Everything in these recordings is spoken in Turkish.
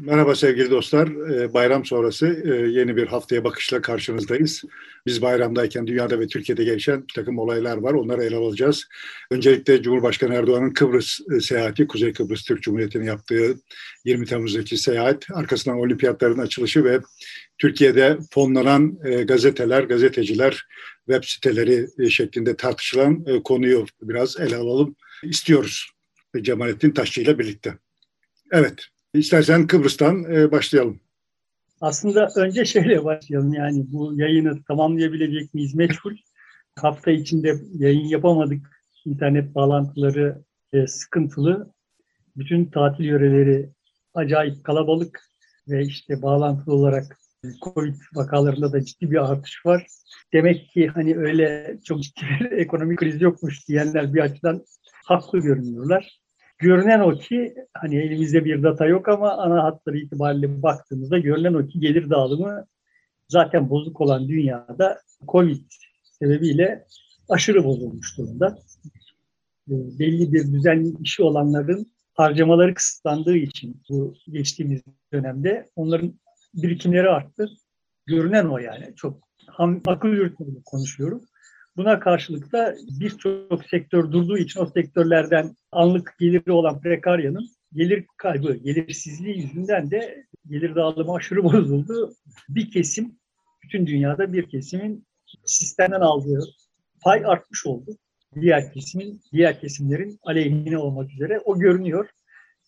Merhaba sevgili dostlar. Ee, bayram sonrası e, yeni bir haftaya bakışla karşınızdayız. Biz bayramdayken dünyada ve Türkiye'de gelişen bir takım olaylar var. Onları ele alacağız. Öncelikle Cumhurbaşkanı Erdoğan'ın Kıbrıs e, seyahati, Kuzey Kıbrıs Türk Cumhuriyeti'nin yaptığı 20 Temmuz'daki seyahat, arkasından olimpiyatların açılışı ve Türkiye'de fonlanan e, gazeteler, gazeteciler, web siteleri şeklinde tartışılan konuyu biraz ele alalım istiyoruz. Cemalettin Taşçı ile birlikte. Evet, İstersen Kıbrıs'tan e, başlayalım. Aslında önce şöyle başlayalım yani bu yayını tamamlayabilecek miyiz meçhul. Hafta içinde yayın yapamadık. İnternet bağlantıları e, sıkıntılı. Bütün tatil yöreleri acayip kalabalık ve işte bağlantılı olarak Covid vakalarında da ciddi bir artış var. Demek ki hani öyle çok ciddi bir ekonomik kriz yokmuş diyenler bir açıdan haklı görünüyorlar. Görünen o ki hani elimizde bir data yok ama ana hatları itibariyle baktığımızda görünen o ki gelir dağılımı zaten bozuk olan dünyada Covid sebebiyle aşırı bozulmuş durumda. Ee, belli bir düzenli işi olanların harcamaları kısıtlandığı için bu geçtiğimiz dönemde onların birikimleri arttı. Görünen o yani. Çok ham, akıl yürütmeli konuşuyorum. Buna karşılık da birçok sektör durduğu için o sektörlerden anlık geliri olan prekaryanın gelir kaybı, gelirsizliği yüzünden de gelir dağılımı aşırı bozuldu. Bir kesim, bütün dünyada bir kesimin sistemden aldığı pay artmış oldu. Diğer kesimin, diğer kesimlerin aleyhine olmak üzere o görünüyor.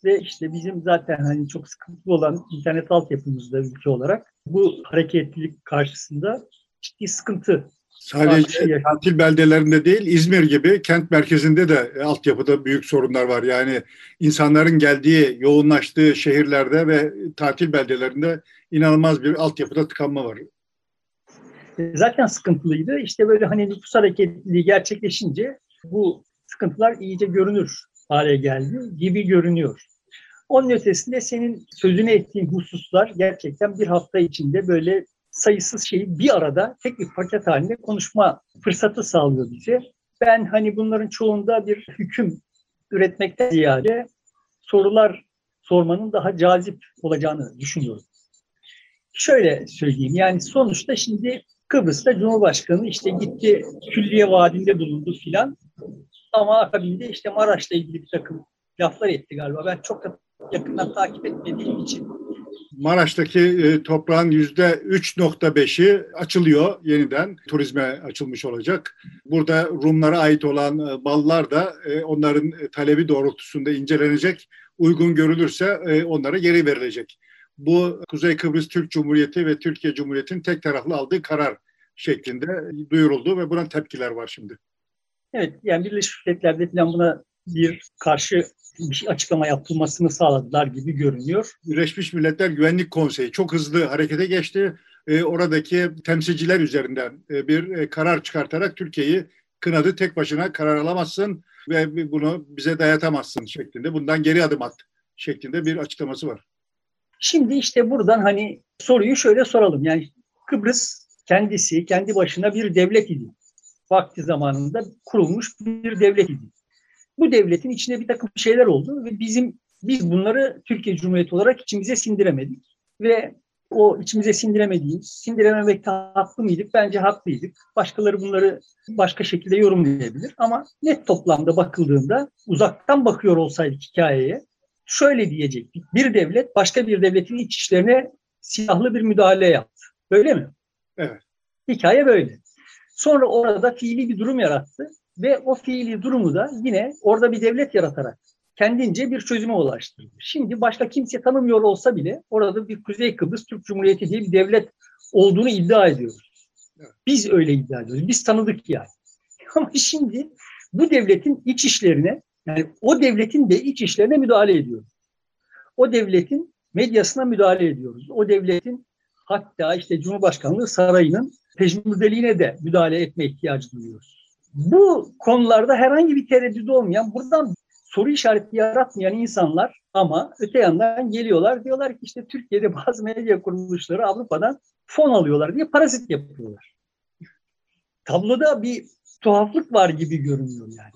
Ve işte bizim zaten hani çok sıkıntılı olan internet altyapımızda ülke olarak bu hareketlilik karşısında ciddi sıkıntı Sadece tatil beldelerinde değil, İzmir gibi kent merkezinde de e, altyapıda büyük sorunlar var. Yani insanların geldiği, yoğunlaştığı şehirlerde ve tatil beldelerinde inanılmaz bir altyapıda tıkanma var. E, zaten sıkıntılıydı. İşte böyle hani nüfus hareketliliği gerçekleşince bu sıkıntılar iyice görünür hale geldi gibi görünüyor. Onun ötesinde senin sözünü ettiğin hususlar gerçekten bir hafta içinde böyle sayısız şeyi bir arada tek bir paket halinde konuşma fırsatı sağlıyor bize. Ben hani bunların çoğunda bir hüküm üretmekten ziyade sorular sormanın daha cazip olacağını düşünüyorum. Şöyle söyleyeyim yani sonuçta şimdi Kıbrıs'ta Cumhurbaşkanı işte gitti külliye vaadinde bulundu filan ama akabinde işte Maraş'la ilgili bir takım laflar etti galiba. Ben çok da yakından takip etmediğim için Maraş'taki e, toprağın yüzde 3.5'i açılıyor yeniden. Turizme açılmış olacak. Burada Rumlara ait olan e, mallar da e, onların talebi doğrultusunda incelenecek. Uygun görülürse onlara geri verilecek. Bu Kuzey Kıbrıs Türk Cumhuriyeti ve Türkiye Cumhuriyeti'nin tek taraflı aldığı karar şeklinde duyuruldu ve buna tepkiler var şimdi. Evet, yani Birleşmiş Milletler'de falan buna bir karşı bir şey açıklama yapılmasını sağladılar gibi görünüyor. Birleşmiş Milletler Güvenlik Konseyi çok hızlı harekete geçti. E, oradaki temsilciler üzerinden e, bir e, karar çıkartarak Türkiye'yi kınadı. Tek başına karar alamazsın ve bunu bize dayatamazsın şeklinde. Bundan geri adım at şeklinde bir açıklaması var. Şimdi işte buradan hani soruyu şöyle soralım. Yani Kıbrıs kendisi kendi başına bir devlet idi. Vakti zamanında kurulmuş bir devlet idi bu devletin içinde bir takım şeyler oldu ve bizim biz bunları Türkiye Cumhuriyeti olarak içimize sindiremedik ve o içimize sindiremediğimiz, sindirememekte haklı mıydık? Bence haklıydık. Başkaları bunları başka şekilde yorumlayabilir ama net toplamda bakıldığında uzaktan bakıyor olsaydık hikayeye şöyle diyecektik. Bir devlet başka bir devletin iç işlerine silahlı bir müdahale yaptı. Böyle mi? Evet. Hikaye böyle. Sonra orada fiili bir durum yarattı ve o fiili durumu da yine orada bir devlet yaratarak kendince bir çözüme ulaştırdı. Şimdi başka kimse tanımıyor olsa bile orada bir Kuzey Kıbrıs Türk Cumhuriyeti diye bir devlet olduğunu iddia ediyoruz. Biz öyle iddia ediyoruz. Biz tanıdık yani. Ama şimdi bu devletin iç işlerine yani o devletin de iç işlerine müdahale ediyoruz. O devletin medyasına müdahale ediyoruz. O devletin hatta işte Cumhurbaşkanlığı sarayının pejmürdeliğine de müdahale etme ihtiyacı duyuyoruz. Bu konularda herhangi bir tereddüt olmayan, buradan soru işareti yaratmayan insanlar ama öte yandan geliyorlar diyorlar ki işte Türkiye'de bazı medya kuruluşları Avrupa'dan fon alıyorlar diye parazit yapıyorlar. Tabloda bir tuhaflık var gibi görünüyor yani.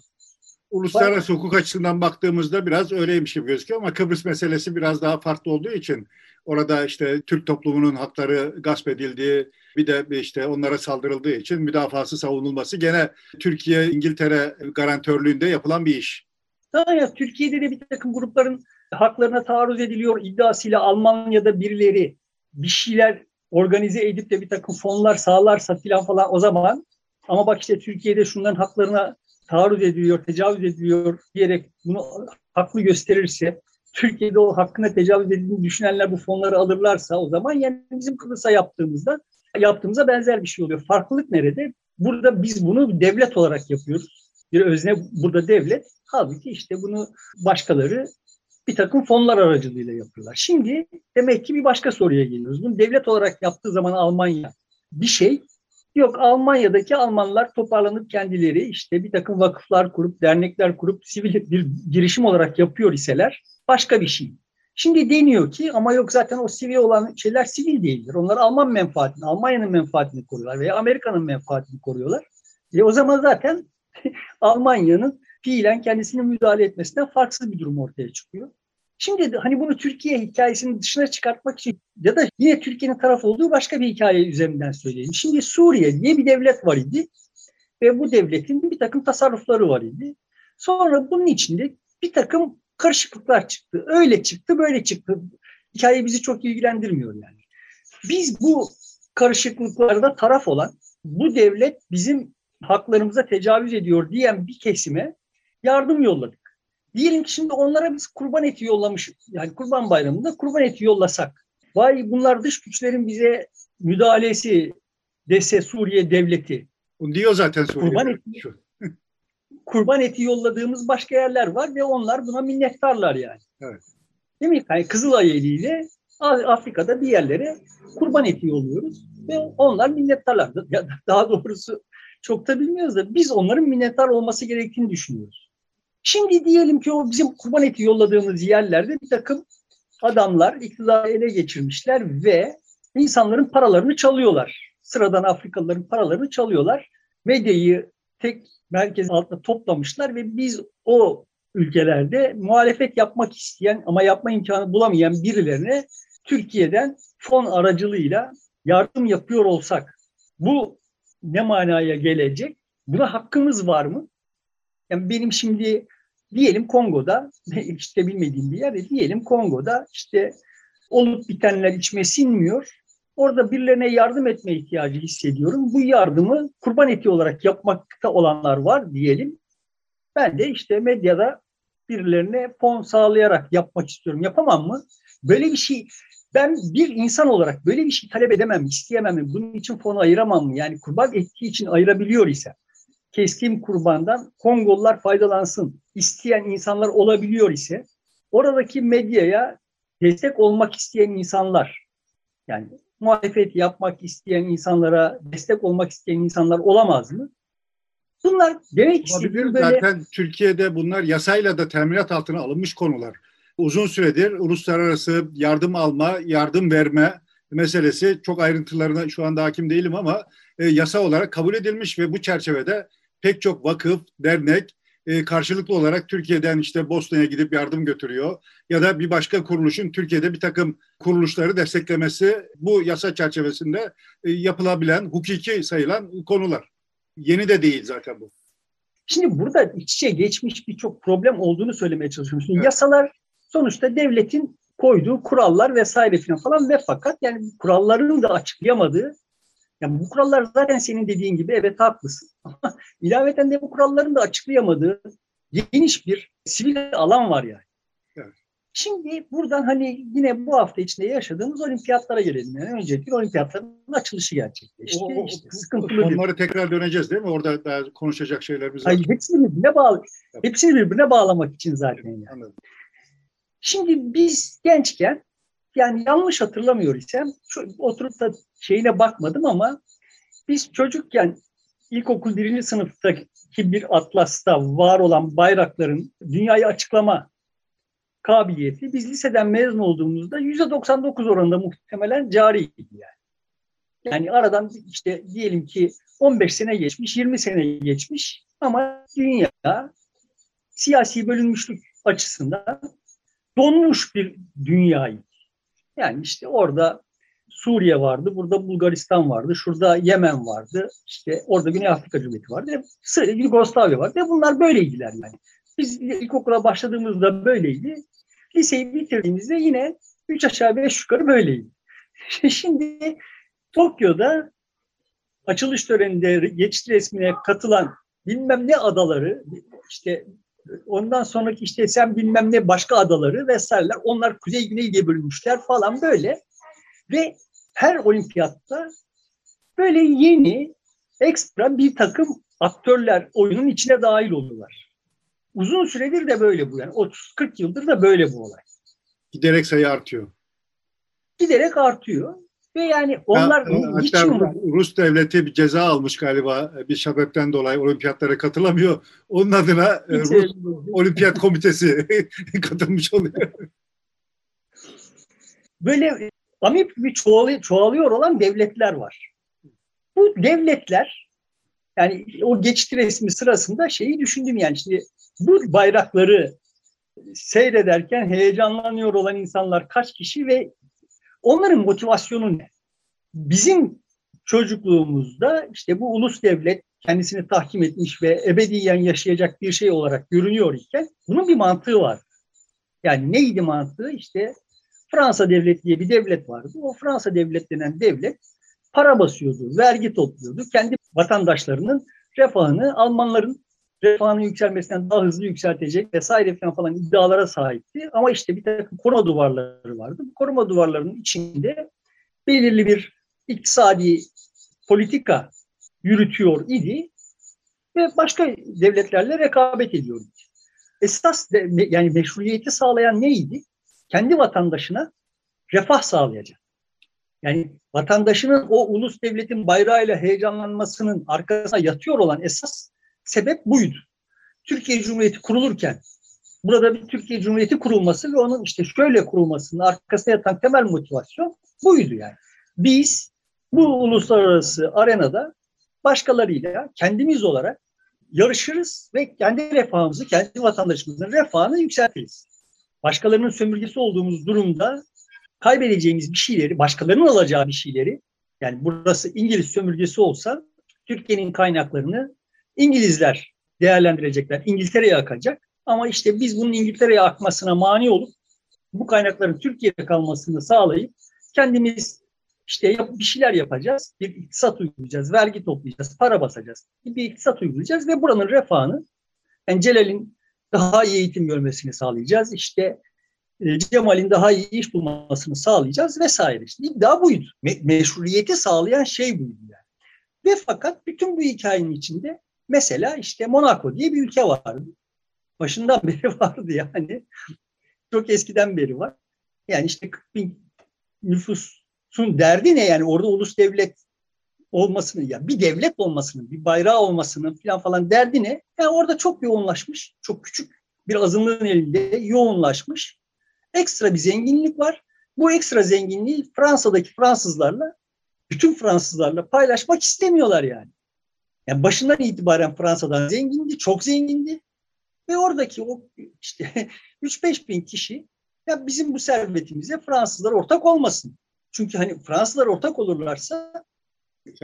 uluslararası hukuk açısından baktığımızda biraz öyleymiş gibi gözüküyor ama Kıbrıs meselesi biraz daha farklı olduğu için orada işte Türk toplumunun hakları gasp edildiği bir de işte onlara saldırıldığı için müdafası savunulması gene Türkiye İngiltere garantörlüğünde yapılan bir iş. Daha Türkiye'de de bir takım grupların haklarına taarruz ediliyor iddiasıyla Almanya'da birileri bir şeyler organize edip de bir takım fonlar sağlarsa filan falan o zaman ama bak işte Türkiye'de şunların haklarına taarruz ediliyor, tecavüz ediliyor diyerek bunu haklı gösterirse Türkiye'de o hakkına tecavüz edildiğini düşünenler bu fonları alırlarsa o zaman yani bizim Kıbrıs'a yaptığımızda yaptığımıza benzer bir şey oluyor. Farklılık nerede? Burada biz bunu devlet olarak yapıyoruz. Bir özne burada devlet. Halbuki işte bunu başkaları bir takım fonlar aracılığıyla yapıyorlar. Şimdi demek ki bir başka soruya geliyoruz. Bunu devlet olarak yaptığı zaman Almanya bir şey Yok Almanya'daki Almanlar toparlanıp kendileri işte bir takım vakıflar kurup, dernekler kurup sivil bir girişim olarak yapıyor iseler başka bir şey. Şimdi deniyor ki ama yok zaten o sivil olan şeyler sivil değildir. Onlar Alman menfaatini, Almanya'nın menfaatini koruyorlar veya Amerika'nın menfaatini koruyorlar. E o zaman zaten Almanya'nın fiilen kendisine müdahale etmesinden farksız bir durum ortaya çıkıyor. Şimdi hani bunu Türkiye hikayesinin dışına çıkartmak için ya da yine Türkiye'nin taraf olduğu başka bir hikaye üzerinden söyleyeyim. Şimdi Suriye diye bir devlet var idi ve bu devletin bir takım tasarrufları var idi. Sonra bunun içinde bir takım karışıklıklar çıktı. Öyle çıktı, böyle çıktı. Hikaye bizi çok ilgilendirmiyor yani. Biz bu karışıklıklarda taraf olan bu devlet bizim haklarımıza tecavüz ediyor diyen bir kesime yardım yolladık. Diyelim ki şimdi onlara biz kurban eti yollamış, yani kurban bayramında kurban eti yollasak. Vay bunlar dış güçlerin bize müdahalesi dese Suriye devleti. Diyor zaten Suriye. Kurban eti, kurban eti yolladığımız başka yerler var ve onlar buna minnettarlar yani. Evet. Değil mi? Yani Kızılay eliyle Afrika'da bir yerlere kurban eti yolluyoruz ve onlar minnettarlar. Daha doğrusu çok da bilmiyoruz da biz onların minnettar olması gerektiğini düşünüyoruz. Şimdi diyelim ki o bizim kurban eti yolladığımız yerlerde bir takım adamlar iktidarı ele geçirmişler ve insanların paralarını çalıyorlar. Sıradan Afrikalıların paralarını çalıyorlar. Medyayı tek merkez altında toplamışlar ve biz o ülkelerde muhalefet yapmak isteyen ama yapma imkanı bulamayan birilerine Türkiye'den fon aracılığıyla yardım yapıyor olsak bu ne manaya gelecek? Buna hakkımız var mı? Yani benim şimdi diyelim Kongo'da işte bilmediğim bir yerde diyelim Kongo'da işte olup bitenler içime sinmiyor. Orada birilerine yardım etme ihtiyacı hissediyorum. Bu yardımı kurban eti olarak yapmakta olanlar var diyelim. Ben de işte medyada birilerine fon sağlayarak yapmak istiyorum. Yapamam mı? Böyle bir şey ben bir insan olarak böyle bir şey talep edemem, isteyemem. Bunun için fonu ayıramam mı? Yani kurban eti için ayırabiliyor ise kestiğim kurbandan Kongollar faydalansın isteyen insanlar olabiliyor ise oradaki medyaya destek olmak isteyen insanlar yani muhalefet yapmak isteyen insanlara destek olmak isteyen insanlar olamaz mı? Bunlar demek istediğim böyle... Zaten Türkiye'de bunlar yasayla da teminat altına alınmış konular. Uzun süredir uluslararası yardım alma, yardım verme meselesi çok ayrıntılarına şu anda hakim değilim ama e, yasa olarak kabul edilmiş ve bu çerçevede pek çok vakıf, dernek e, karşılıklı olarak Türkiye'den işte Bosna'ya gidip yardım götürüyor. Ya da bir başka kuruluşun Türkiye'de bir takım kuruluşları desteklemesi bu yasa çerçevesinde e, yapılabilen, hukuki sayılan konular. Yeni de değil zaten bu. Şimdi burada iç içe geçmiş birçok problem olduğunu söylemeye çalışıyorum. Şimdi evet. Yasalar sonuçta devletin koyduğu kurallar vesaire falan ve fakat yani kuralların da açıklayamadığı yani bu kurallar zaten senin dediğin gibi evet haklısın. Ama ilaveten de bu kuralların da açıklayamadığı geniş bir sivil alan var yani. Evet. Şimdi buradan hani yine bu hafta içinde yaşadığımız olimpiyatlara gelelim. Yani önceki olimpiyatların açılışı gerçekleşti. O, o, işte sıkıntılı onları bir... tekrar döneceğiz değil mi? Orada daha konuşacak şeylerimiz var. Hayır, hepsini birbirine bağlı. Evet. Hepsini birbirine bağlamak için zaten yani. Anladım. Şimdi biz gençken yani yanlış hatırlamıyor isem şu, oturup da şeyine bakmadım ama biz çocukken ilkokul birinci sınıftaki bir atlasta var olan bayrakların dünyayı açıklama kabiliyeti biz liseden mezun olduğumuzda yüzde 99 oranında muhtemelen cariydi yani. Yani aradan işte diyelim ki 15 sene geçmiş, 20 sene geçmiş ama dünya siyasi bölünmüşlük açısından donmuş bir dünyayı. Yani işte orada Suriye vardı, burada Bulgaristan vardı, şurada Yemen vardı, işte orada Güney Afrika Cumhuriyeti vardı, sırayla Yugoslavya vardı. Ve bunlar böyleydiler yani. Biz ilkokula başladığımızda böyleydi. Liseyi bitirdiğimizde yine üç aşağı beş yukarı böyleydi. Şimdi Tokyo'da açılış töreninde geçiş resmine katılan bilmem ne adaları, işte ondan sonraki işte sen bilmem ne başka adaları vesaireler onlar kuzey güney diye bölünmüşler falan böyle. Ve her olimpiyatta böyle yeni ekstra bir takım aktörler oyunun içine dahil oluyorlar. Uzun süredir de böyle bu yani 30-40 yıldır da böyle bu olay. Giderek sayı artıyor. Giderek artıyor. Ve yani onlar ya, hiç hatta Rus devleti bir ceza almış galiba bir sebepten dolayı olimpiyatlara katılamıyor. Onun adına e, Rus Olimpiyat Komitesi katılmış oluyor. Böyle amip bir çoğalıyor, çoğalıyor olan devletler var. Bu devletler yani o geçit resmi sırasında şeyi düşündüm yani şimdi bu bayrakları seyrederken heyecanlanıyor olan insanlar kaç kişi ve onların motivasyonu ne? Bizim çocukluğumuzda işte bu ulus devlet kendisini tahkim etmiş ve ebediyen yaşayacak bir şey olarak görünüyor iken bunun bir mantığı var. Yani neydi mantığı? İşte Fransa devleti diye bir devlet vardı. O Fransa devlet denen devlet para basıyordu, vergi topluyordu. Kendi vatandaşlarının refahını Almanların refahının yükselmesinden daha hızlı yükseltecek vesaire falan, falan iddialara sahipti. Ama işte bir takım koruma duvarları vardı. Bu koruma duvarlarının içinde belirli bir iktisadi politika yürütüyor idi ve başka devletlerle rekabet ediyordu. Esas de, yani meşruiyeti sağlayan neydi? Kendi vatandaşına refah sağlayacak. Yani vatandaşının o ulus devletin bayrağıyla heyecanlanmasının arkasına yatıyor olan esas sebep buydu. Türkiye Cumhuriyeti kurulurken burada bir Türkiye Cumhuriyeti kurulması ve onun işte şöyle kurulmasının arkasına yatan temel motivasyon buydu yani. Biz bu uluslararası arenada başkalarıyla kendimiz olarak yarışırız ve kendi refahımızı, kendi vatandaşımızın refahını yükseltiriz. Başkalarının sömürgesi olduğumuz durumda kaybedeceğimiz bir şeyleri, başkalarının alacağı bir şeyleri, yani burası İngiliz sömürgesi olsa Türkiye'nin kaynaklarını İngilizler değerlendirecekler, İngiltere'ye akacak. Ama işte biz bunun İngiltere'ye akmasına mani olup bu kaynakların Türkiye'de kalmasını sağlayıp kendimiz işte bir şeyler yapacağız, bir iktisat uygulayacağız, vergi toplayacağız, para basacağız. Bir iktisat uygulayacağız ve buranın refahını yani Celal'in daha iyi eğitim görmesini sağlayacağız. İşte e, Cemal'in daha iyi iş bulmasını sağlayacağız vesaire. İşte iddia buydu. Me- meşruiyeti sağlayan şey buydu yani. Ve fakat bütün bu hikayenin içinde mesela işte Monaco diye bir ülke vardı. Başından beri vardı yani. Çok eskiden beri var. Yani işte 40 bin nüfus Sun derdi ne yani orada ulus devlet olmasını ya bir devlet olmasının, bir bayrağı olmasının falan falan derdi ne? Yani orada çok yoğunlaşmış, çok küçük bir azınlığın elinde yoğunlaşmış. Ekstra bir zenginlik var. Bu ekstra zenginliği Fransa'daki Fransızlarla, bütün Fransızlarla paylaşmak istemiyorlar yani. Yani başından itibaren Fransa'dan zengindi, çok zengindi. Ve oradaki o işte 3-5 bin kişi ya bizim bu servetimize Fransızlar ortak olmasın. Çünkü hani Fransızlar ortak olurlarsa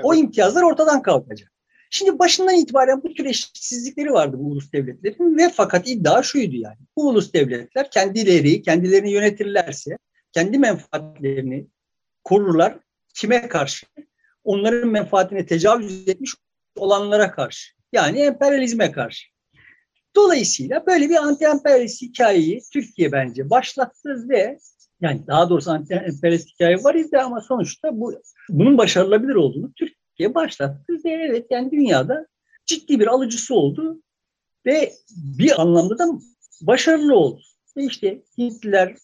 o imtiyazlar ortadan kalkacak. Şimdi başından itibaren bu tür eşitsizlikleri vardı bu ulus devletlerin ve fakat iddia şuydu yani. Bu ulus devletler kendileri, kendilerini yönetirlerse kendi menfaatlerini korurlar. Kime karşı? Onların menfaatine tecavüz etmiş olanlara karşı. Yani emperyalizme karşı. Dolayısıyla böyle bir anti-emperyalist hikayeyi Türkiye bence başlattı ve yani daha doğrusu anti-emperyalist hikaye var idi ama sonuçta bu bunun başarılabilir olduğunu Türkiye başlattı ve evet yani dünyada ciddi bir alıcısı oldu ve bir anlamda da başarılı oldu. Ve işte Hintliler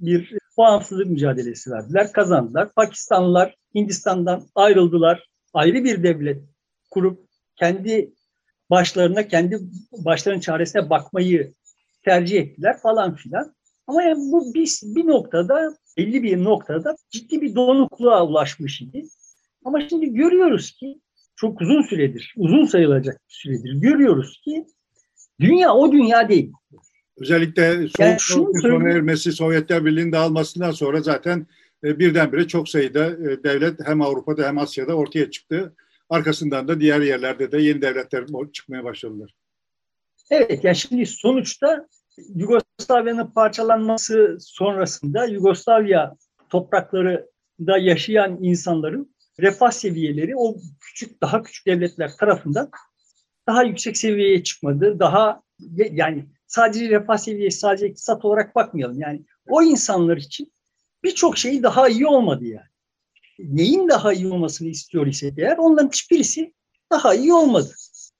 bir bağımsızlık mücadelesi verdiler, kazandılar. Pakistanlılar Hindistan'dan ayrıldılar. Ayrı bir devlet kurup kendi başlarına, kendi başlarının çaresine bakmayı tercih ettiler falan filan. Ama yani bu bir, bir noktada, belli bir noktada ciddi bir donukluğa ulaşmış idi. Ama şimdi görüyoruz ki çok uzun süredir, uzun sayılacak bir süredir görüyoruz ki Dünya o dünya değil. Özellikle Soğuk Yani Savaş'ın sona ermesi, Sovyetler Birliği'nin dağılmasından sonra zaten e, birdenbire çok sayıda e, devlet hem Avrupa'da hem Asya'da ortaya çıktı. Arkasından da diğer yerlerde de yeni devletler çıkmaya başladılar. Evet yani şimdi sonuçta Yugoslavya'nın parçalanması sonrasında Yugoslavya topraklarında yaşayan insanların refah seviyeleri o küçük daha küçük devletler tarafından daha yüksek seviyeye çıkmadı. Daha yani sadece refah seviyesi sadece iktisat olarak bakmayalım. Yani o insanlar için birçok şey daha iyi olmadı yani. Neyin daha iyi olmasını istiyor ise eğer onların hiçbirisi daha iyi olmadı.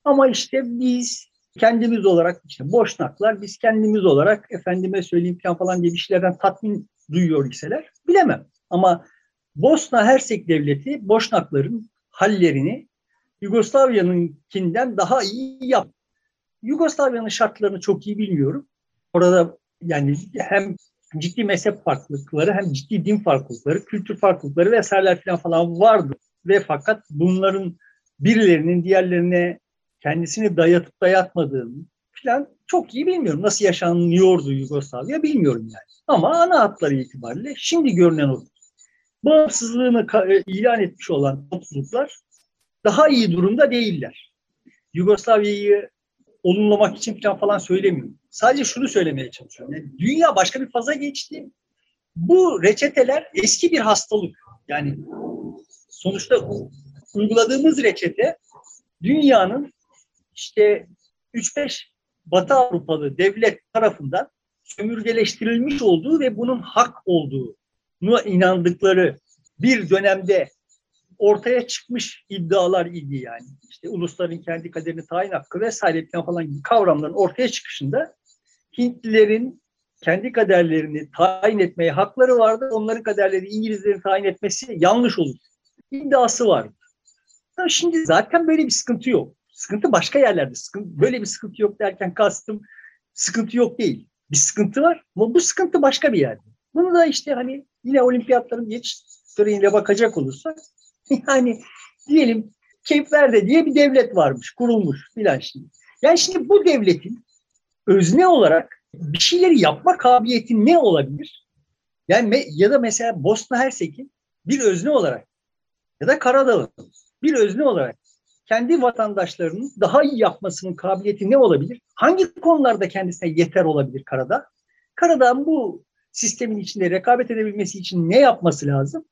Ama işte biz kendimiz olarak işte boşnaklar biz kendimiz olarak efendime söyleyeyim falan diye bir şeylerden tatmin duyuyor iseler bilemem. Ama Bosna Hersek Devleti Boşnakların hallerini Yugoslavya'nınkinden daha iyi yap. Yugoslavya'nın şartlarını çok iyi bilmiyorum. Orada yani hem ciddi mezhep farklılıkları hem ciddi din farklılıkları, kültür farklılıkları vesaireler falan falan vardı. Ve fakat bunların birilerinin diğerlerine kendisini dayatıp dayatmadığını falan çok iyi bilmiyorum. Nasıl yaşanıyordu Yugoslavya bilmiyorum yani. Ama ana hatları itibariyle şimdi görünen o. Bağımsızlığını ilan etmiş olan topluluklar daha iyi durumda değiller. Yugoslavya'yı olumlamak için falan falan söylemiyorum. Sadece şunu söylemeye çalışıyorum. Yani dünya başka bir faza geçti. Bu reçeteler eski bir hastalık. Yani sonuçta uyguladığımız reçete dünyanın işte 3-5 Batı Avrupalı devlet tarafından sömürgeleştirilmiş olduğu ve bunun hak olduğuna inandıkları bir dönemde ortaya çıkmış iddialar idi yani. İşte ulusların kendi kaderini tayin hakkı vesaire falan gibi kavramların ortaya çıkışında Hintlilerin kendi kaderlerini tayin etmeye hakları vardı. Onların kaderleri İngilizlerin tayin etmesi yanlış olur. İddiası vardı. Şimdi zaten böyle bir sıkıntı yok. Sıkıntı başka yerlerde. Sıkıntı, böyle bir sıkıntı yok derken kastım sıkıntı yok değil. Bir sıkıntı var ama bu sıkıntı başka bir yerde. Bunu da işte hani yine olimpiyatların geç töreniyle bakacak olursak yani diyelim Cape Verde diye bir devlet varmış, kurulmuş filan şimdi. Yani şimdi bu devletin özne olarak bir şeyleri yapma kabiliyeti ne olabilir? Yani ya da mesela Bosna Hersek'in bir özne olarak ya da Karadağ'ın bir özne olarak kendi vatandaşlarının daha iyi yapmasının kabiliyeti ne olabilir? Hangi konularda kendisine yeter olabilir Karadağ? Karadağ'ın bu sistemin içinde rekabet edebilmesi için ne yapması lazım?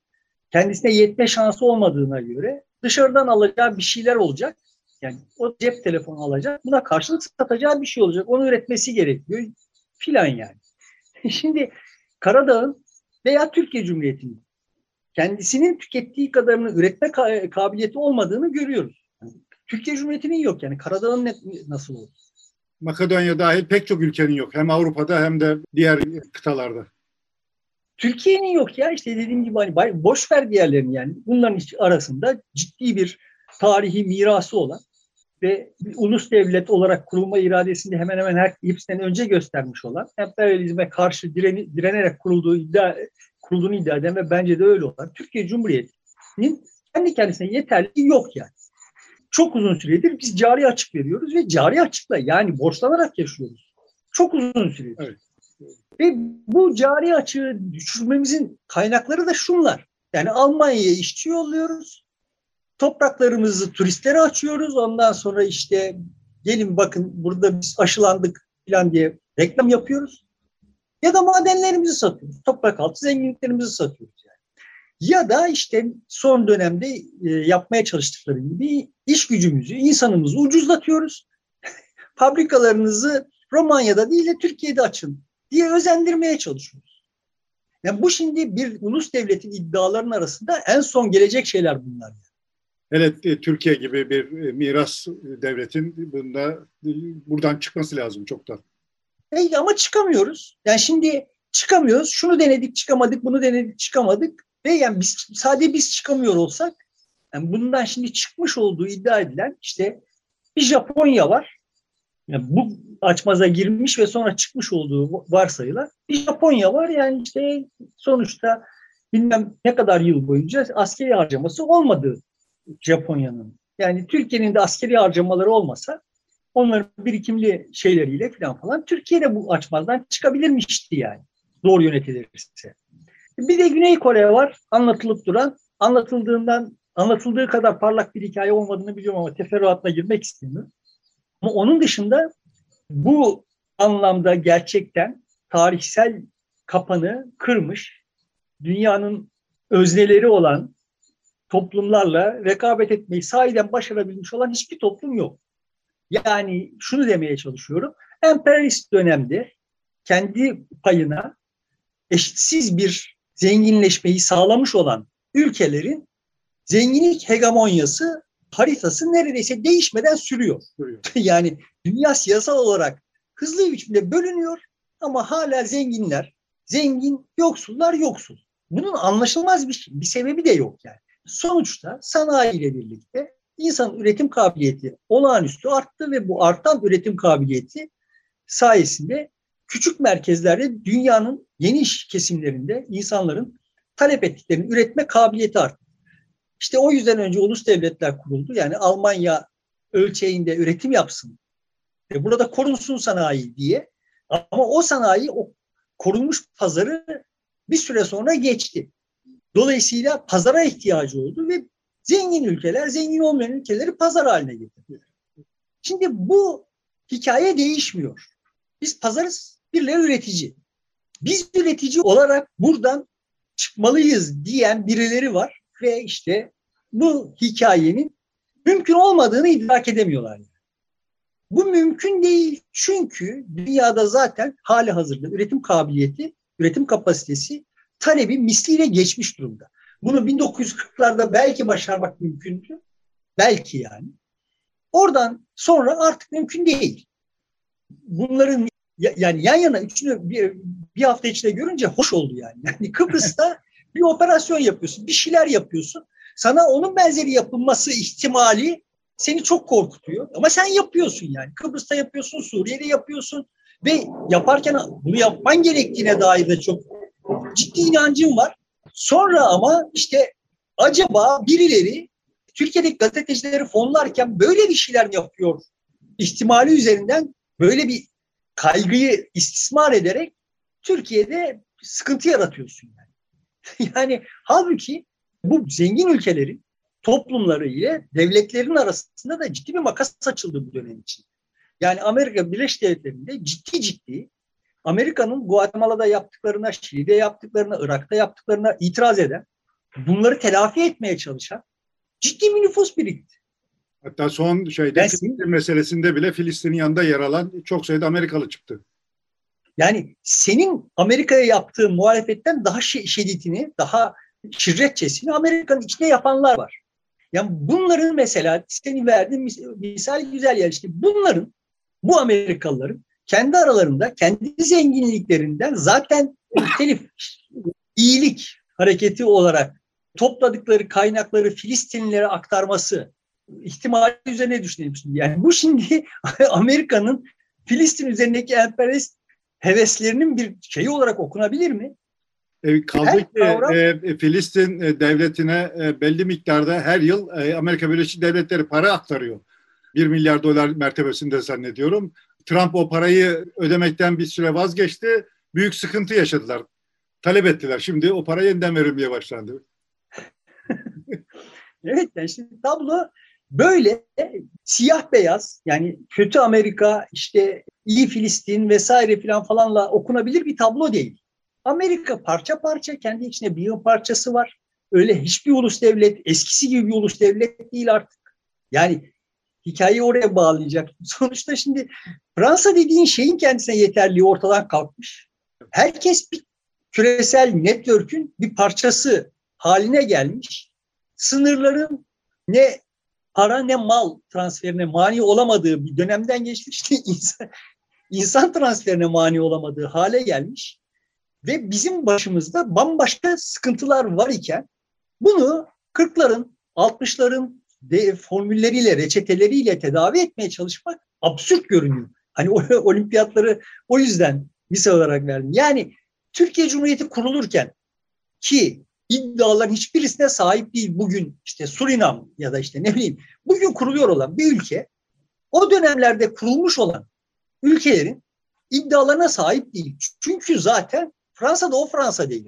Kendisine yetme şansı olmadığına göre dışarıdan alacağı bir şeyler olacak. Yani o cep telefonu alacak. Buna karşılık satacağı bir şey olacak. Onu üretmesi gerekiyor filan yani. Şimdi Karadağ'ın veya Türkiye Cumhuriyeti'nin kendisinin tükettiği kadarını üretme kabiliyeti olmadığını görüyoruz. Türkiye Cumhuriyeti'nin yok yani. Karadağ'ın ne, nasıl olur? Makedonya dahil pek çok ülkenin yok. Hem Avrupa'da hem de diğer kıtalarda. Türkiye'nin yok ya işte dediğim gibi hani boş ver diğerlerini yani. Bunların arasında ciddi bir tarihi mirası olan ve bir ulus devlet olarak kurulma iradesini hemen hemen her hepsinden önce göstermiş olan, emperyalizme karşı direni, direnerek kurulduğu iddia, kurulduğunu iddia eden ve bence de öyle olan Türkiye Cumhuriyeti'nin kendi kendisine yeterli yok yani. Çok uzun süredir biz cari açık veriyoruz ve cari açıkla yani borçlanarak yaşıyoruz. Çok uzun süredir. Evet. Ve bu cari açığı düşürmemizin kaynakları da şunlar. Yani Almanya'ya işçi yolluyoruz. Topraklarımızı turistlere açıyoruz. Ondan sonra işte gelin bakın burada biz aşılandık falan diye reklam yapıyoruz. Ya da madenlerimizi satıyoruz. Toprak altı zenginliklerimizi satıyoruz. Ya da işte son dönemde e, yapmaya çalıştıkları gibi iş gücümüzü, insanımızı ucuzlatıyoruz. Fabrikalarınızı Romanya'da değil de Türkiye'de açın diye özendirmeye çalışıyoruz. Yani bu şimdi bir ulus devletin iddialarının arasında en son gelecek şeyler bunlar. Evet, e, Türkiye gibi bir e, miras devletin bunda buradan çıkması lazım çoktan. E, ama çıkamıyoruz. Yani şimdi çıkamıyoruz. Şunu denedik, çıkamadık, bunu denedik, çıkamadık. Ve yani biz sadece biz çıkamıyor olsak, yani bundan şimdi çıkmış olduğu iddia edilen işte bir Japonya var. Yani bu açmaza girmiş ve sonra çıkmış olduğu varsayılan bir Japonya var. Yani işte sonuçta bilmem ne kadar yıl boyunca askeri harcaması olmadı Japonya'nın. Yani Türkiye'nin de askeri harcamaları olmasa onların birikimli şeyleriyle falan falan Türkiye'de bu açmazdan çıkabilirmişti yani. Doğru yönetilirse. Bir de Güney Kore var anlatılıp duran. Anlatıldığından anlatıldığı kadar parlak bir hikaye olmadığını biliyorum ama teferruatına girmek istemiyorum. Ama onun dışında bu anlamda gerçekten tarihsel kapanı kırmış, dünyanın özneleri olan toplumlarla rekabet etmeyi sahiden başarabilmiş olan hiçbir toplum yok. Yani şunu demeye çalışıyorum. Emperyalist dönemde kendi payına eşitsiz bir zenginleşmeyi sağlamış olan ülkelerin zenginlik hegemonyası haritası neredeyse değişmeden sürüyor. yani dünya siyasal olarak hızlı bir biçimde bölünüyor ama hala zenginler zengin, yoksullar yoksul. Bunun anlaşılmaz bir, bir sebebi de yok yani. Sonuçta sanayi ile birlikte insan üretim kabiliyeti olağanüstü arttı ve bu artan üretim kabiliyeti sayesinde küçük merkezlerde dünyanın geniş kesimlerinde insanların talep ettiklerini üretme kabiliyeti arttı. İşte o yüzden önce ulus devletler kuruldu. Yani Almanya ölçeğinde üretim yapsın. E burada korunsun sanayi diye. Ama o sanayi o korunmuş pazarı bir süre sonra geçti. Dolayısıyla pazara ihtiyacı oldu ve zengin ülkeler zengin olmayan ülkeleri pazar haline getirdi. Şimdi bu hikaye değişmiyor. Biz pazarız, birileri üretici. Biz üretici olarak buradan çıkmalıyız diyen birileri var ve işte bu hikayenin mümkün olmadığını idrak edemiyorlar. Bu mümkün değil çünkü dünyada zaten hali hazırda üretim kabiliyeti, üretim kapasitesi talebi misliyle geçmiş durumda. Bunu 1940'larda belki başarmak mümkündü. Belki yani. Oradan sonra artık mümkün değil. Bunların yani yan yana üçünü bir, bir hafta içinde görünce hoş oldu yani. Yani Kıbrıs'ta bir operasyon yapıyorsun, bir şeyler yapıyorsun. Sana onun benzeri yapılması ihtimali seni çok korkutuyor. Ama sen yapıyorsun yani. Kıbrıs'ta yapıyorsun, Suriye'de yapıyorsun ve yaparken bunu yapman gerektiğine dair de çok ciddi inancım var. Sonra ama işte acaba birileri Türkiye'deki gazetecileri fonlarken böyle bir şeyler yapıyor ihtimali üzerinden böyle bir kaygıyı istismar ederek Türkiye'de sıkıntı yaratıyorsun yani. yani halbuki bu zengin ülkelerin toplumları ile devletlerin arasında da ciddi bir makas açıldı bu dönem için. Yani Amerika Birleşik Devletleri'nde ciddi ciddi Amerika'nın Guatemala'da yaptıklarına, Şili'de yaptıklarına, Irak'ta yaptıklarına itiraz eden, bunları telafi etmeye çalışan ciddi bir nüfus birikti. Hatta son şeyde ben, Filistin meselesinde bile Filistin'in yanında yer alan çok sayıda Amerikalı çıktı. Yani senin Amerika'ya yaptığı muhalefetten daha şiddetini, daha şirretçesini Amerika'nın içinde yapanlar var. Yani bunların mesela senin verdiğin misal güzel yer işte bunların bu Amerikalıların kendi aralarında kendi zenginliklerinden zaten telif iyilik hareketi olarak topladıkları kaynakları Filistinlilere aktarması ihtimali üzerine düşünelim şimdi. Yani bu şimdi Amerika'nın Filistin üzerindeki emperyalist heveslerinin bir şeyi olarak okunabilir mi? E, kaldı ki kavram... e, Filistin e, devletine e, belli miktarda her yıl e, Amerika Birleşik Devletleri para aktarıyor. 1 milyar dolar mertebesinde zannediyorum. Trump o parayı ödemekten bir süre vazgeçti. Büyük sıkıntı yaşadılar. Talep ettiler. Şimdi o para yeniden verilmeye başlandı. evet yani şimdi tablo böyle siyah beyaz yani kötü Amerika işte iyi Filistin vesaire filan falanla okunabilir bir tablo değil. Amerika parça parça kendi içinde bir parçası var. Öyle hiçbir ulus devlet eskisi gibi bir ulus devlet değil artık. Yani hikayeyi oraya bağlayacak. Sonuçta şimdi Fransa dediğin şeyin kendisine yeterliği ortadan kalkmış. Herkes bir küresel network'ün bir parçası haline gelmiş. Sınırların ne para ne mal transferine mani olamadığı bir dönemden geçti. İşte insan, insan transferine mani olamadığı hale gelmiş. Ve bizim başımızda bambaşka sıkıntılar var iken bunu 40'ların, 60'ların de, formülleriyle, reçeteleriyle tedavi etmeye çalışmak absürt görünüyor. Hani olimpiyatları o yüzden misal olarak verdim. Yani Türkiye Cumhuriyeti kurulurken ki iddiaların hiçbirisine sahip değil bugün işte Surinam ya da işte ne bileyim bugün kuruluyor olan bir ülke o dönemlerde kurulmuş olan ülkelerin iddialarına sahip değil. Çünkü zaten Fransa da o Fransa değil.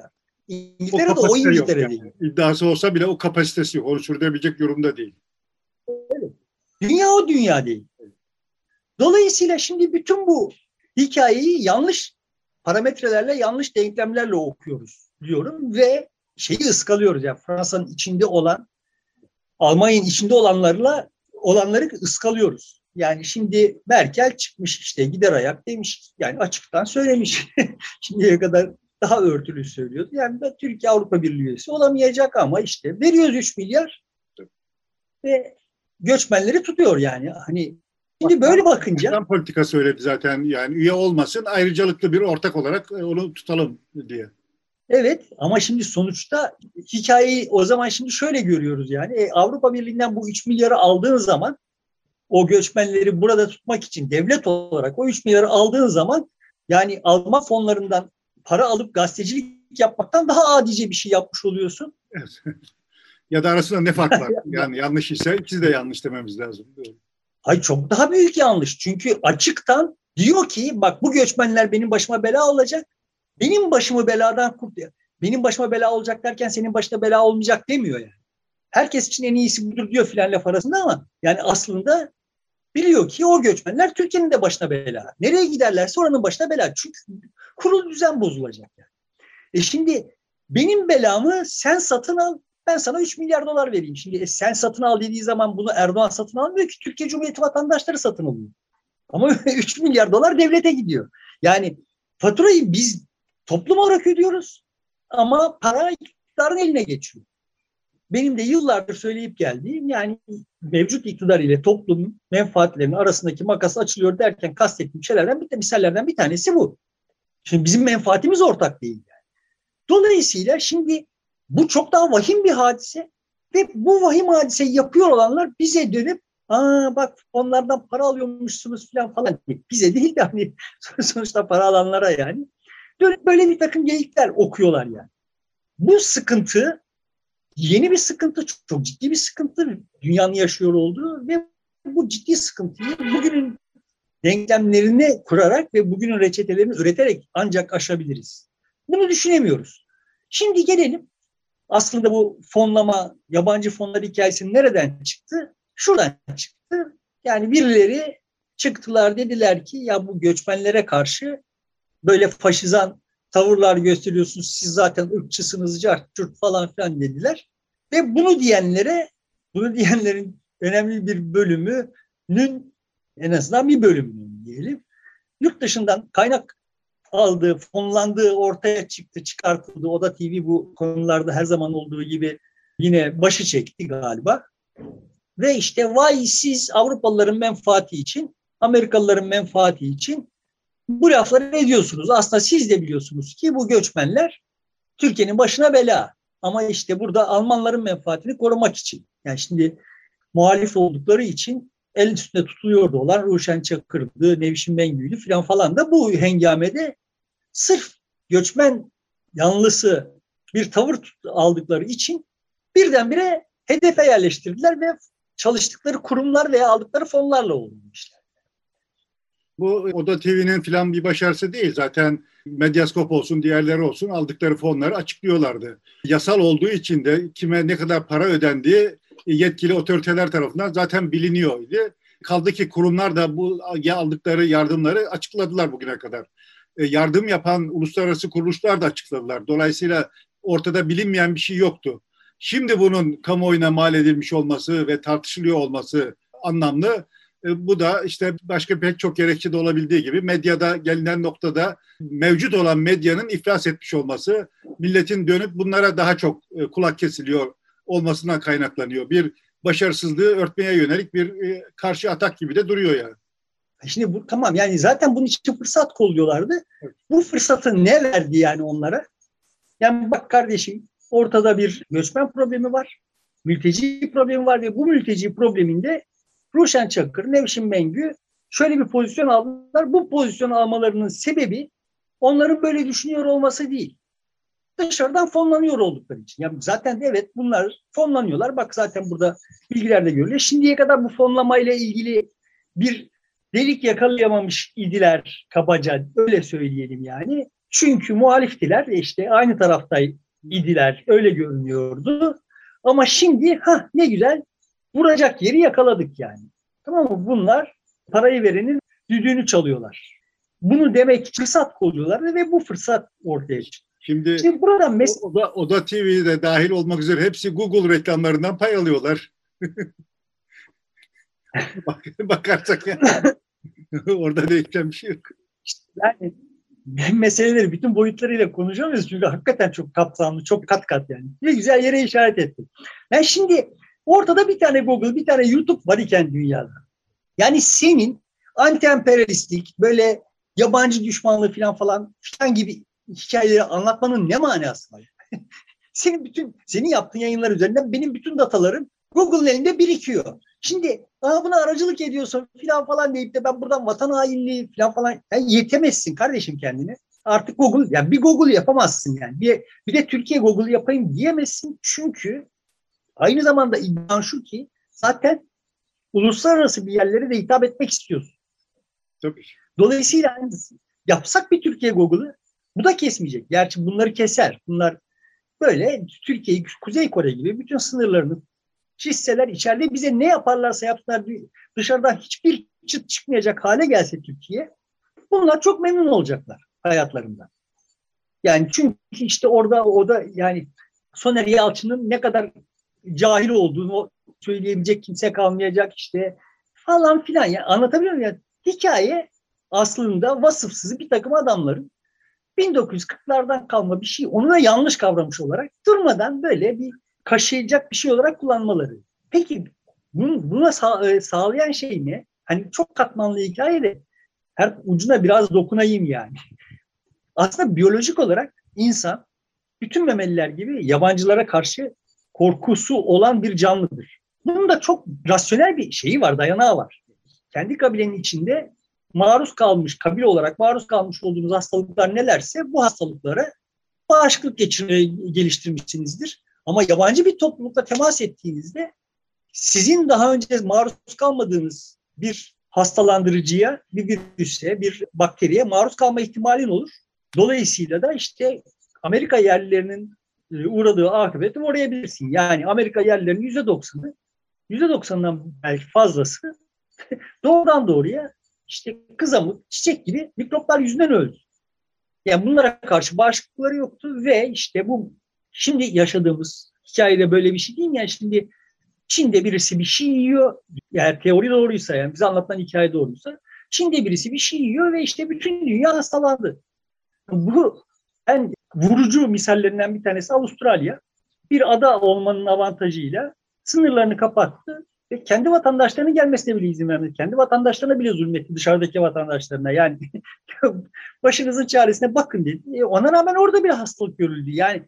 İngiltere de o İngiltere yani. değil. İddiası olsa bile o kapasitesi yok. Onu sürdürebilecek durumda değil. Dünya o dünya değil. Dolayısıyla şimdi bütün bu hikayeyi yanlış parametrelerle, yanlış denklemlerle okuyoruz diyorum ve şeyi ıskalıyoruz. Yani Fransa'nın içinde olan, Almanya'nın içinde olanlarla olanları ıskalıyoruz. Yani şimdi Merkel çıkmış işte gider ayak demiş. Yani açıktan söylemiş. Şimdiye kadar daha örtülü söylüyordu. Yani ben Türkiye Avrupa Birliği üyesi olamayacak ama işte veriyoruz 3 milyar ve göçmenleri tutuyor yani. Hani şimdi böyle bakınca İslam politika söyledi zaten yani üye olmasın ayrıcalıklı bir ortak olarak e, onu tutalım diye. Evet ama şimdi sonuçta hikayeyi o zaman şimdi şöyle görüyoruz yani e, Avrupa Birliği'nden bu 3 milyarı aldığın zaman o göçmenleri burada tutmak için devlet olarak o 3 milyarı aldığın zaman yani Alman fonlarından para alıp gazetecilik yapmaktan daha adice bir şey yapmış oluyorsun. Evet. ya da arasında ne fark var? yani yanlış ise ikisi de yanlış dememiz lazım. Ay çok daha büyük yanlış. Çünkü açıktan diyor ki bak bu göçmenler benim başıma bela olacak. Benim başımı beladan kurt Benim başıma bela olacak derken senin başına bela olmayacak demiyor yani. Herkes için en iyisi budur diyor filan laf arasında ama yani aslında biliyor ki o göçmenler Türkiye'nin de başına bela. Nereye giderlerse oranın başına bela. Çünkü kurul düzen bozulacak yani. E şimdi benim belamı sen satın al, ben sana 3 milyar dolar vereyim. Şimdi e, sen satın al dediği zaman bunu Erdoğan satın almıyor ki Türkiye Cumhuriyeti vatandaşları satın alıyor. Ama 3 milyar dolar devlete gidiyor. Yani faturayı biz toplum olarak ödüyoruz ama para iktidarın eline geçiyor. Benim de yıllardır söyleyip geldiğim yani mevcut iktidar ile toplumun menfaatlerinin arasındaki makas açılıyor derken kastettiğim şeylerden bir de misallerden bir tanesi bu. Şimdi bizim menfaatimiz ortak değil. Yani. Dolayısıyla şimdi bu çok daha vahim bir hadise ve bu vahim hadiseyi yapıyor olanlar bize dönüp aa bak onlardan para alıyormuşsunuz falan falan bize değil de hani sonuçta para alanlara yani dönüp böyle bir takım geyikler okuyorlar yani. Bu sıkıntı yeni bir sıkıntı, çok ciddi bir sıkıntı dünyanın yaşıyor olduğu ve bu ciddi sıkıntıyı bugünün denklemlerini kurarak ve bugünün reçetelerini üreterek ancak aşabiliriz. Bunu düşünemiyoruz. Şimdi gelelim aslında bu fonlama, yabancı fonlar hikayesi nereden çıktı? Şuradan çıktı. Yani birileri çıktılar dediler ki ya bu göçmenlere karşı böyle faşizan tavırlar gösteriyorsunuz. Siz zaten ırkçısınız, cart falan filan dediler. Ve bunu diyenlere, bunu diyenlerin önemli bir bölümünün en azından bir bölümünün diyelim. Yurt dışından kaynak aldığı, fonlandığı ortaya çıktı, çıkartıldı. Oda TV bu konularda her zaman olduğu gibi yine başı çekti galiba. Ve işte vay siz Avrupalıların menfaati için, Amerikalıların menfaati için bu lafları ediyorsunuz. Aslında siz de biliyorsunuz ki bu göçmenler Türkiye'nin başına bela. Ama işte burada Almanların menfaatini korumak için. Yani şimdi muhalif oldukları için el üstünde tutuluyordu olan Ruşen Çakır'dı, Nevşin Bengü'ydü falan falan da bu hengamede sırf göçmen yanlısı bir tavır aldıkları için birdenbire hedefe yerleştirdiler ve çalıştıkları kurumlar veya aldıkları fonlarla oldu işler. Bu Oda TV'nin falan bir başarısı değil. Zaten Medyaskop olsun, diğerleri olsun aldıkları fonları açıklıyorlardı. Yasal olduğu için de kime ne kadar para ödendiği yetkili otoriteler tarafından zaten biliniyordu. Kaldı ki kurumlar da bu aldıkları yardımları açıkladılar bugüne kadar. E, yardım yapan uluslararası kuruluşlar da açıkladılar. Dolayısıyla ortada bilinmeyen bir şey yoktu. Şimdi bunun kamuoyuna mal edilmiş olması ve tartışılıyor olması anlamlı. E, bu da işte başka pek çok gerekçe de olabildiği gibi medyada gelinen noktada mevcut olan medyanın iflas etmiş olması, milletin dönüp bunlara daha çok e, kulak kesiliyor olmasından kaynaklanıyor. Bir başarısızlığı örtmeye yönelik bir e, karşı atak gibi de duruyor yani. Şimdi bu tamam yani zaten bunun için fırsat kolluyorlardı. Evet. Bu fırsatı ne verdi yani onlara? Yani bak kardeşim ortada bir göçmen problemi var. Mülteci problemi var ve bu mülteci probleminde Ruşen Çakır, Nevşin Mengü şöyle bir pozisyon aldılar. Bu pozisyon almalarının sebebi onların böyle düşünüyor olması değil. Dışarıdan fonlanıyor oldukları için. Yani zaten evet bunlar fonlanıyorlar. Bak zaten burada bilgilerde görülüyor. Şimdiye kadar bu fonlamayla ilgili bir delik yakalayamamış idiler kabaca öyle söyleyelim yani. Çünkü muhaliftiler işte aynı tarafta idiler öyle görünüyordu. Ama şimdi ha ne güzel vuracak yeri yakaladık yani. Tamam mı? Bunlar parayı verenin düdüğünü çalıyorlar. Bunu demek fırsat koyuyorlar ve bu fırsat ortaya çıktı. Şimdi, Şimdi buradan mes- o da, o da TV'de dahil olmak üzere hepsi Google reklamlarından pay alıyorlar. Bak, bakarsak yani. Orada değişen bir şey yok. yani meseleleri bütün boyutlarıyla konuşamıyoruz çünkü hakikaten çok kapsamlı, çok kat kat yani. Ne güzel yere işaret ettim. Ben şimdi ortada bir tane Google, bir tane YouTube var iken dünyada. Yani senin anti-emperyalistik, böyle yabancı düşmanlığı falan falan filan gibi hikayeleri anlatmanın ne manası var? senin bütün senin yaptığın yayınlar üzerinden benim bütün datalarım Google'ın elinde birikiyor. Şimdi Aa, buna aracılık ediyorsun filan falan deyip de ben buradan vatan hainliği filan falan yani yetemezsin kardeşim kendine. Artık Google yani bir Google yapamazsın yani. Bir, bir de Türkiye Google yapayım diyemezsin çünkü aynı zamanda iddian şu ki zaten uluslararası bir yerlere de hitap etmek istiyorsun. Tabii. Dolayısıyla yapsak bir Türkiye Google'ı bu da kesmeyecek. Gerçi bunları keser. Bunlar böyle Türkiye'yi Kuzey Kore gibi bütün sınırlarını çizseler içeride bize ne yaparlarsa yapsınlar dışarıdan hiçbir çıt çıkmayacak hale gelse Türkiye bunlar çok memnun olacaklar hayatlarında. Yani çünkü işte orada o da yani Soner Yalçın'ın ne kadar cahil olduğunu söyleyebilecek kimse kalmayacak işte falan filan. Yani anlatabiliyor muyum? Yani hikaye aslında vasıfsız bir takım adamların 1940'lardan kalma bir şey onu da yanlış kavramış olarak durmadan böyle bir kaşıyacak bir şey olarak kullanmaları. Peki bunu, buna sağ, e, sağlayan şey ne? Hani çok katmanlı hikaye de her ucuna biraz dokunayım yani. Aslında biyolojik olarak insan bütün memeliler gibi yabancılara karşı korkusu olan bir canlıdır. Bunun da çok rasyonel bir şeyi var, dayanağı var. Kendi kabilenin içinde maruz kalmış, kabile olarak maruz kalmış olduğunuz hastalıklar nelerse bu hastalıklara bağışıklık geliştirmişsinizdir. Ama yabancı bir toplulukla temas ettiğinizde sizin daha önce maruz kalmadığınız bir hastalandırıcıya, bir virüse, bir bakteriye maruz kalma ihtimalin olur. Dolayısıyla da işte Amerika yerlilerinin uğradığı akıbeti uğrayabilirsin. Yani Amerika yerlilerinin yüzde doksanı, yüzde doksanından belki fazlası doğrudan doğruya işte kızamık, çiçek gibi mikroplar yüzünden öldü. Yani bunlara karşı bağışıklıkları yoktu ve işte bu şimdi yaşadığımız hikayede böyle bir şey değil? Yani şimdi Çin'de birisi bir şey yiyor, yani teori doğruysa yani bize anlatılan hikaye doğruysa Çin'de birisi bir şey yiyor ve işte bütün dünya hastalandı. Bu en vurucu misallerinden bir tanesi Avustralya. Bir ada olmanın avantajıyla sınırlarını kapattı ve kendi vatandaşlarının gelmesine bile izin vermedi. Kendi vatandaşlarına bile zulmetti dışarıdaki vatandaşlarına. Yani başınızın çaresine bakın dedi. E ona rağmen orada bir hastalık görüldü. Yani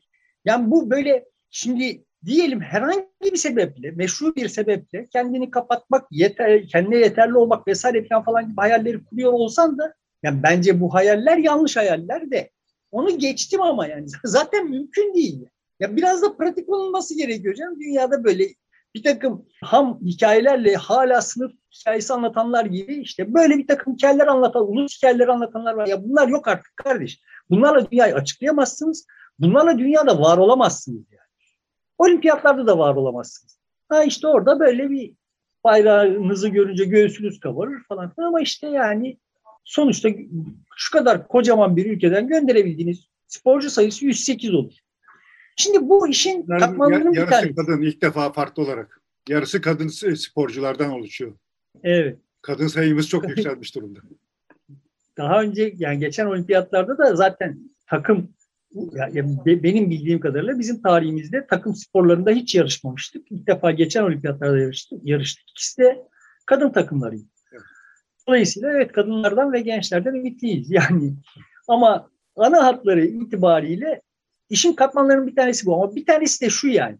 yani bu böyle şimdi diyelim herhangi bir sebeple, meşru bir sebeple kendini kapatmak, yeter, kendine yeterli olmak vesaire falan falan gibi hayalleri kuruyor olsan da yani bence bu hayaller yanlış hayaller de onu geçtim ama yani zaten mümkün değil. Ya biraz da pratik olunması gerekiyor canım. Dünyada böyle bir takım ham hikayelerle hala sınıf hikayesi anlatanlar gibi işte böyle bir takım hikayeler anlatan, ulus hikayeleri anlatanlar var. Ya bunlar yok artık kardeş. Bunlarla dünyayı açıklayamazsınız. Bunlarla dünyada var olamazsınız yani. Olimpiyatlarda da var olamazsınız. Ha işte orada böyle bir bayrağınızı görünce göğsünüz kabarır falan ama işte yani sonuçta şu kadar kocaman bir ülkeden gönderebildiğiniz sporcu sayısı 108 olur. Şimdi bu işin Yani katmanlarının bir yarısı tanesi. kadın ilk defa farklı olarak. Yarısı kadın sporculardan oluşuyor. Evet. Kadın sayımız çok yükselmiş durumda. Daha önce yani geçen olimpiyatlarda da zaten takım ya, ya be- benim bildiğim kadarıyla bizim tarihimizde takım sporlarında hiç yarışmamıştık. İlk defa geçen olimpiyatlarda yarıştık. yarıştık. İkisi de kadın takımlarıydı. Dolayısıyla evet kadınlardan ve gençlerden ümitliyiz. Yani ama ana hatları itibariyle işin katmanlarının bir tanesi bu. Ama bir tanesi de şu yani.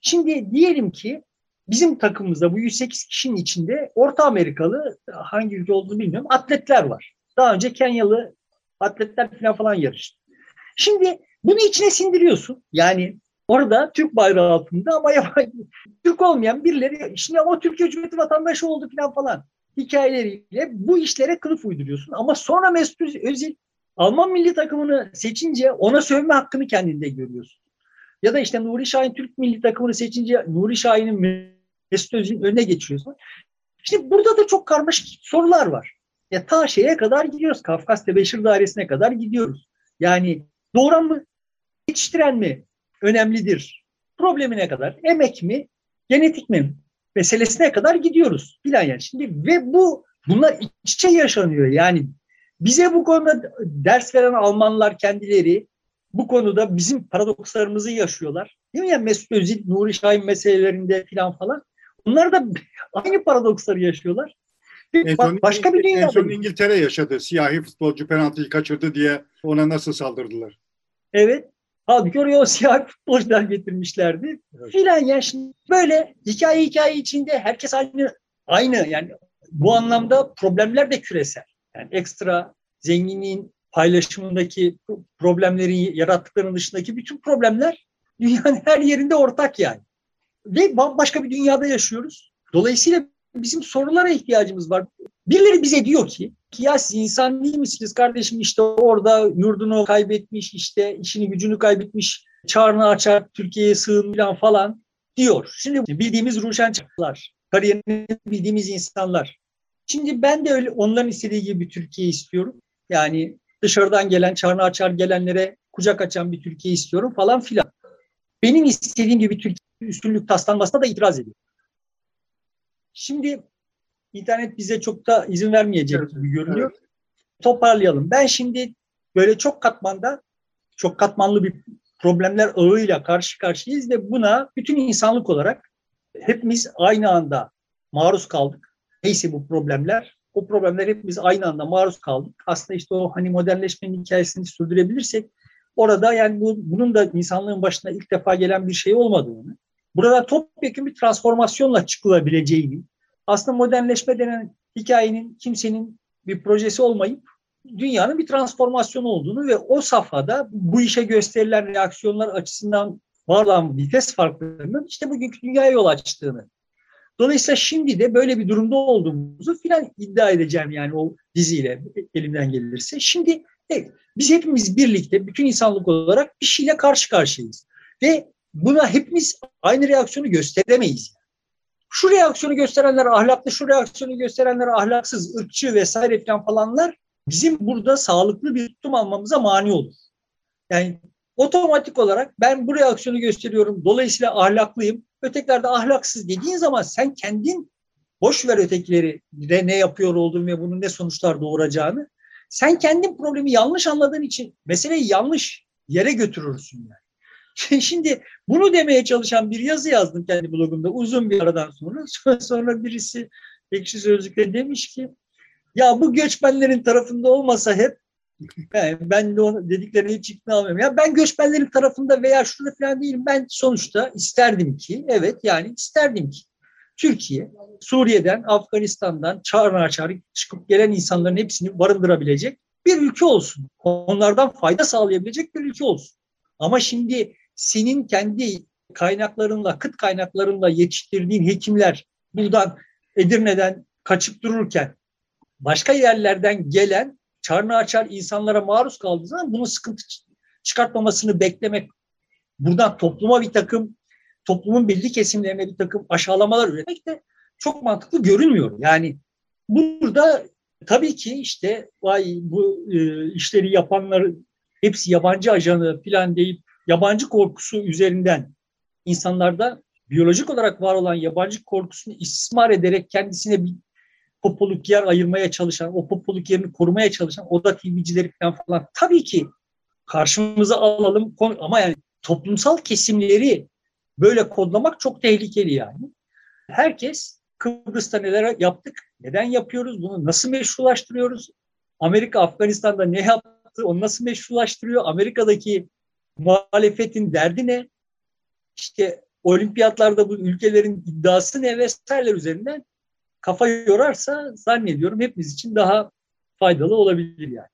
Şimdi diyelim ki bizim takımımızda bu 108 kişinin içinde Orta Amerikalı hangi ülke olduğunu bilmiyorum atletler var. Daha önce Kenyalı atletler falan falan yarıştı. Şimdi bunu içine sindiriyorsun. Yani orada Türk bayrağı altında ama yabancı, Türk olmayan birileri şimdi o Türkiye Cumhuriyeti vatandaşı oldu falan falan. Hikayeleriyle bu işlere kılıf uyduruyorsun. Ama sonra Mesut Özil Alman milli takımını seçince ona sövme hakkını kendinde görüyorsun. Ya da işte Nuri Şahin Türk milli takımını seçince Nuri Şahin'in Mesut Özil'in önüne geçiyorsun. Şimdi burada da çok karmaşık sorular var. Ya ta şeye kadar gidiyoruz. Kafkas Tebeşir Dairesi'ne kadar gidiyoruz. Yani doğuran mı, yetiştiren mi önemlidir? Problemine kadar. Emek mi, genetik mi meselesine kadar gidiyoruz. Filan yani. Şimdi ve bu bunlar iç içe yaşanıyor. Yani bize bu konuda ders veren Almanlar kendileri bu konuda bizim paradokslarımızı yaşıyorlar. Değil mi ya Mesut Özil, Nuri Şahin meselelerinde filan falan. Onlar da aynı paradoksları yaşıyorlar. En son, başka bir dünyada. En son İngiltere yaşadı. Siyahi futbolcu penaltıyı kaçırdı diye ona nasıl saldırdılar? Evet. Halbuki oraya o siyah futbolcular getirmişlerdi. Evet. Filan yani şimdi böyle hikaye hikaye içinde herkes aynı aynı yani bu anlamda problemler de küresel. Yani ekstra zenginliğin paylaşımındaki problemleri yarattıklarının dışındaki bütün problemler dünyanın her yerinde ortak yani. Ve bambaşka bir dünyada yaşıyoruz. Dolayısıyla bizim sorulara ihtiyacımız var. Birileri bize diyor ki, ki ya siz insan değil misiniz kardeşim işte orada yurdunu kaybetmiş, işte işini gücünü kaybetmiş, çağrını açar, Türkiye'ye sığın falan diyor. Şimdi bildiğimiz Ruşençaklar, kariyerini bildiğimiz insanlar. Şimdi ben de öyle onların istediği gibi bir Türkiye istiyorum. Yani dışarıdan gelen, çağrını açar gelenlere kucak açan bir Türkiye istiyorum falan filan. Benim istediğim gibi Türkiye üstünlük taslanmasına da itiraz ediyor. Şimdi internet bize çok da izin vermeyecek evet, gibi görünüyor. Evet. Toparlayalım. Ben şimdi böyle çok katmanda, çok katmanlı bir problemler ağıyla karşı karşıyayız ve buna bütün insanlık olarak hepimiz aynı anda maruz kaldık. Neyse bu problemler, o problemler hepimiz aynı anda maruz kaldık. Aslında işte o hani modernleşmenin hikayesini sürdürebilirsek orada yani bu, bunun da insanlığın başına ilk defa gelen bir şey olmadığını, burada topyekun bir transformasyonla çıkılabileceğini, aslında modernleşme denen hikayenin kimsenin bir projesi olmayıp dünyanın bir transformasyonu olduğunu ve o safhada bu işe gösterilen reaksiyonlar açısından var olan vites farklarının işte bugünkü dünyaya yol açtığını. Dolayısıyla şimdi de böyle bir durumda olduğumuzu filan iddia edeceğim yani o diziyle elimden gelirse. Şimdi evet, biz hepimiz birlikte bütün insanlık olarak bir şeyle karşı karşıyayız. Ve buna hepimiz aynı reaksiyonu gösteremeyiz. Şu reaksiyonu gösterenler ahlaklı, şu reaksiyonu gösterenler ahlaksız, ırkçı vesaire falan falanlar bizim burada sağlıklı bir tutum almamıza mani olur. Yani otomatik olarak ben bu reaksiyonu gösteriyorum, dolayısıyla ahlaklıyım, ötekiler de ahlaksız dediğin zaman sen kendin boş ver ötekileri de ne yapıyor olduğunu ve bunun ne sonuçlar doğuracağını. Sen kendin problemi yanlış anladığın için meseleyi yanlış yere götürürsün yani. Şimdi bunu demeye çalışan bir yazı yazdım kendi blogumda uzun bir aradan sonra. Sonra birisi Ekşi Sözlük'te demiş ki ya bu göçmenlerin tarafında olmasa hep yani ben de onu dediklerini hiç ikna olmuyorum. Ya ben göçmenlerin tarafında veya şurada falan değilim. Ben sonuçta isterdim ki, evet yani isterdim ki Türkiye, Suriye'den, Afganistan'dan çağrına çağrı çıkıp gelen insanların hepsini barındırabilecek bir ülke olsun. Onlardan fayda sağlayabilecek bir ülke olsun. Ama şimdi senin kendi kaynaklarınla, kıt kaynaklarınla yetiştirdiğin hekimler buradan Edirne'den kaçıp dururken başka yerlerden gelen çarnı açar insanlara maruz kaldığı zaman bunu sıkıntı çıkartmamasını beklemek, buradan topluma bir takım, toplumun belli kesimlerine bir takım aşağılamalar üretmek de çok mantıklı görünmüyor. Yani burada tabii ki işte vay bu işleri yapanları hepsi yabancı ajanı falan deyip yabancı korkusu üzerinden insanlarda biyolojik olarak var olan yabancı korkusunu istismar ederek kendisine bir popoluk yer ayırmaya çalışan, o popoluk yerini korumaya çalışan oda TV'cileri falan falan tabii ki karşımıza alalım ama yani toplumsal kesimleri böyle kodlamak çok tehlikeli yani. Herkes Kıbrıs'ta neler yaptık, neden yapıyoruz, bunu nasıl meşrulaştırıyoruz? Amerika Afganistan'da ne yaptı, onu nasıl meşrulaştırıyor? Amerika'daki muhalefetin derdi ne? İşte olimpiyatlarda bu ülkelerin iddiası ne vesaireler üzerinden kafa yorarsa zannediyorum hepimiz için daha faydalı olabilir yani.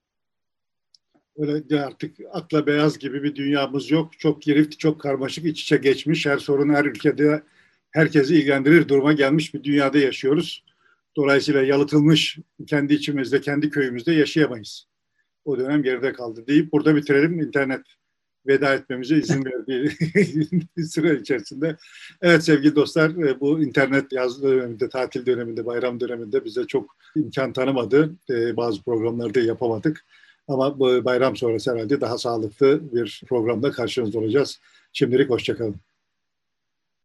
Öyle artık akla beyaz gibi bir dünyamız yok. Çok girift, çok karmaşık, iç içe geçmiş. Her sorun her ülkede herkesi ilgilendirir duruma gelmiş bir dünyada yaşıyoruz. Dolayısıyla yalıtılmış kendi içimizde, kendi köyümüzde yaşayamayız. O dönem geride kaldı deyip burada bitirelim. İnternet veda etmemize izin verdiği süre içerisinde. Evet sevgili dostlar e, bu internet yaz döneminde, tatil döneminde, bayram döneminde bize çok imkan tanımadı. E, bazı programlarda yapamadık. Ama bu bayram sonrası herhalde daha sağlıklı bir programda karşınızda olacağız. Şimdilik hoşçakalın.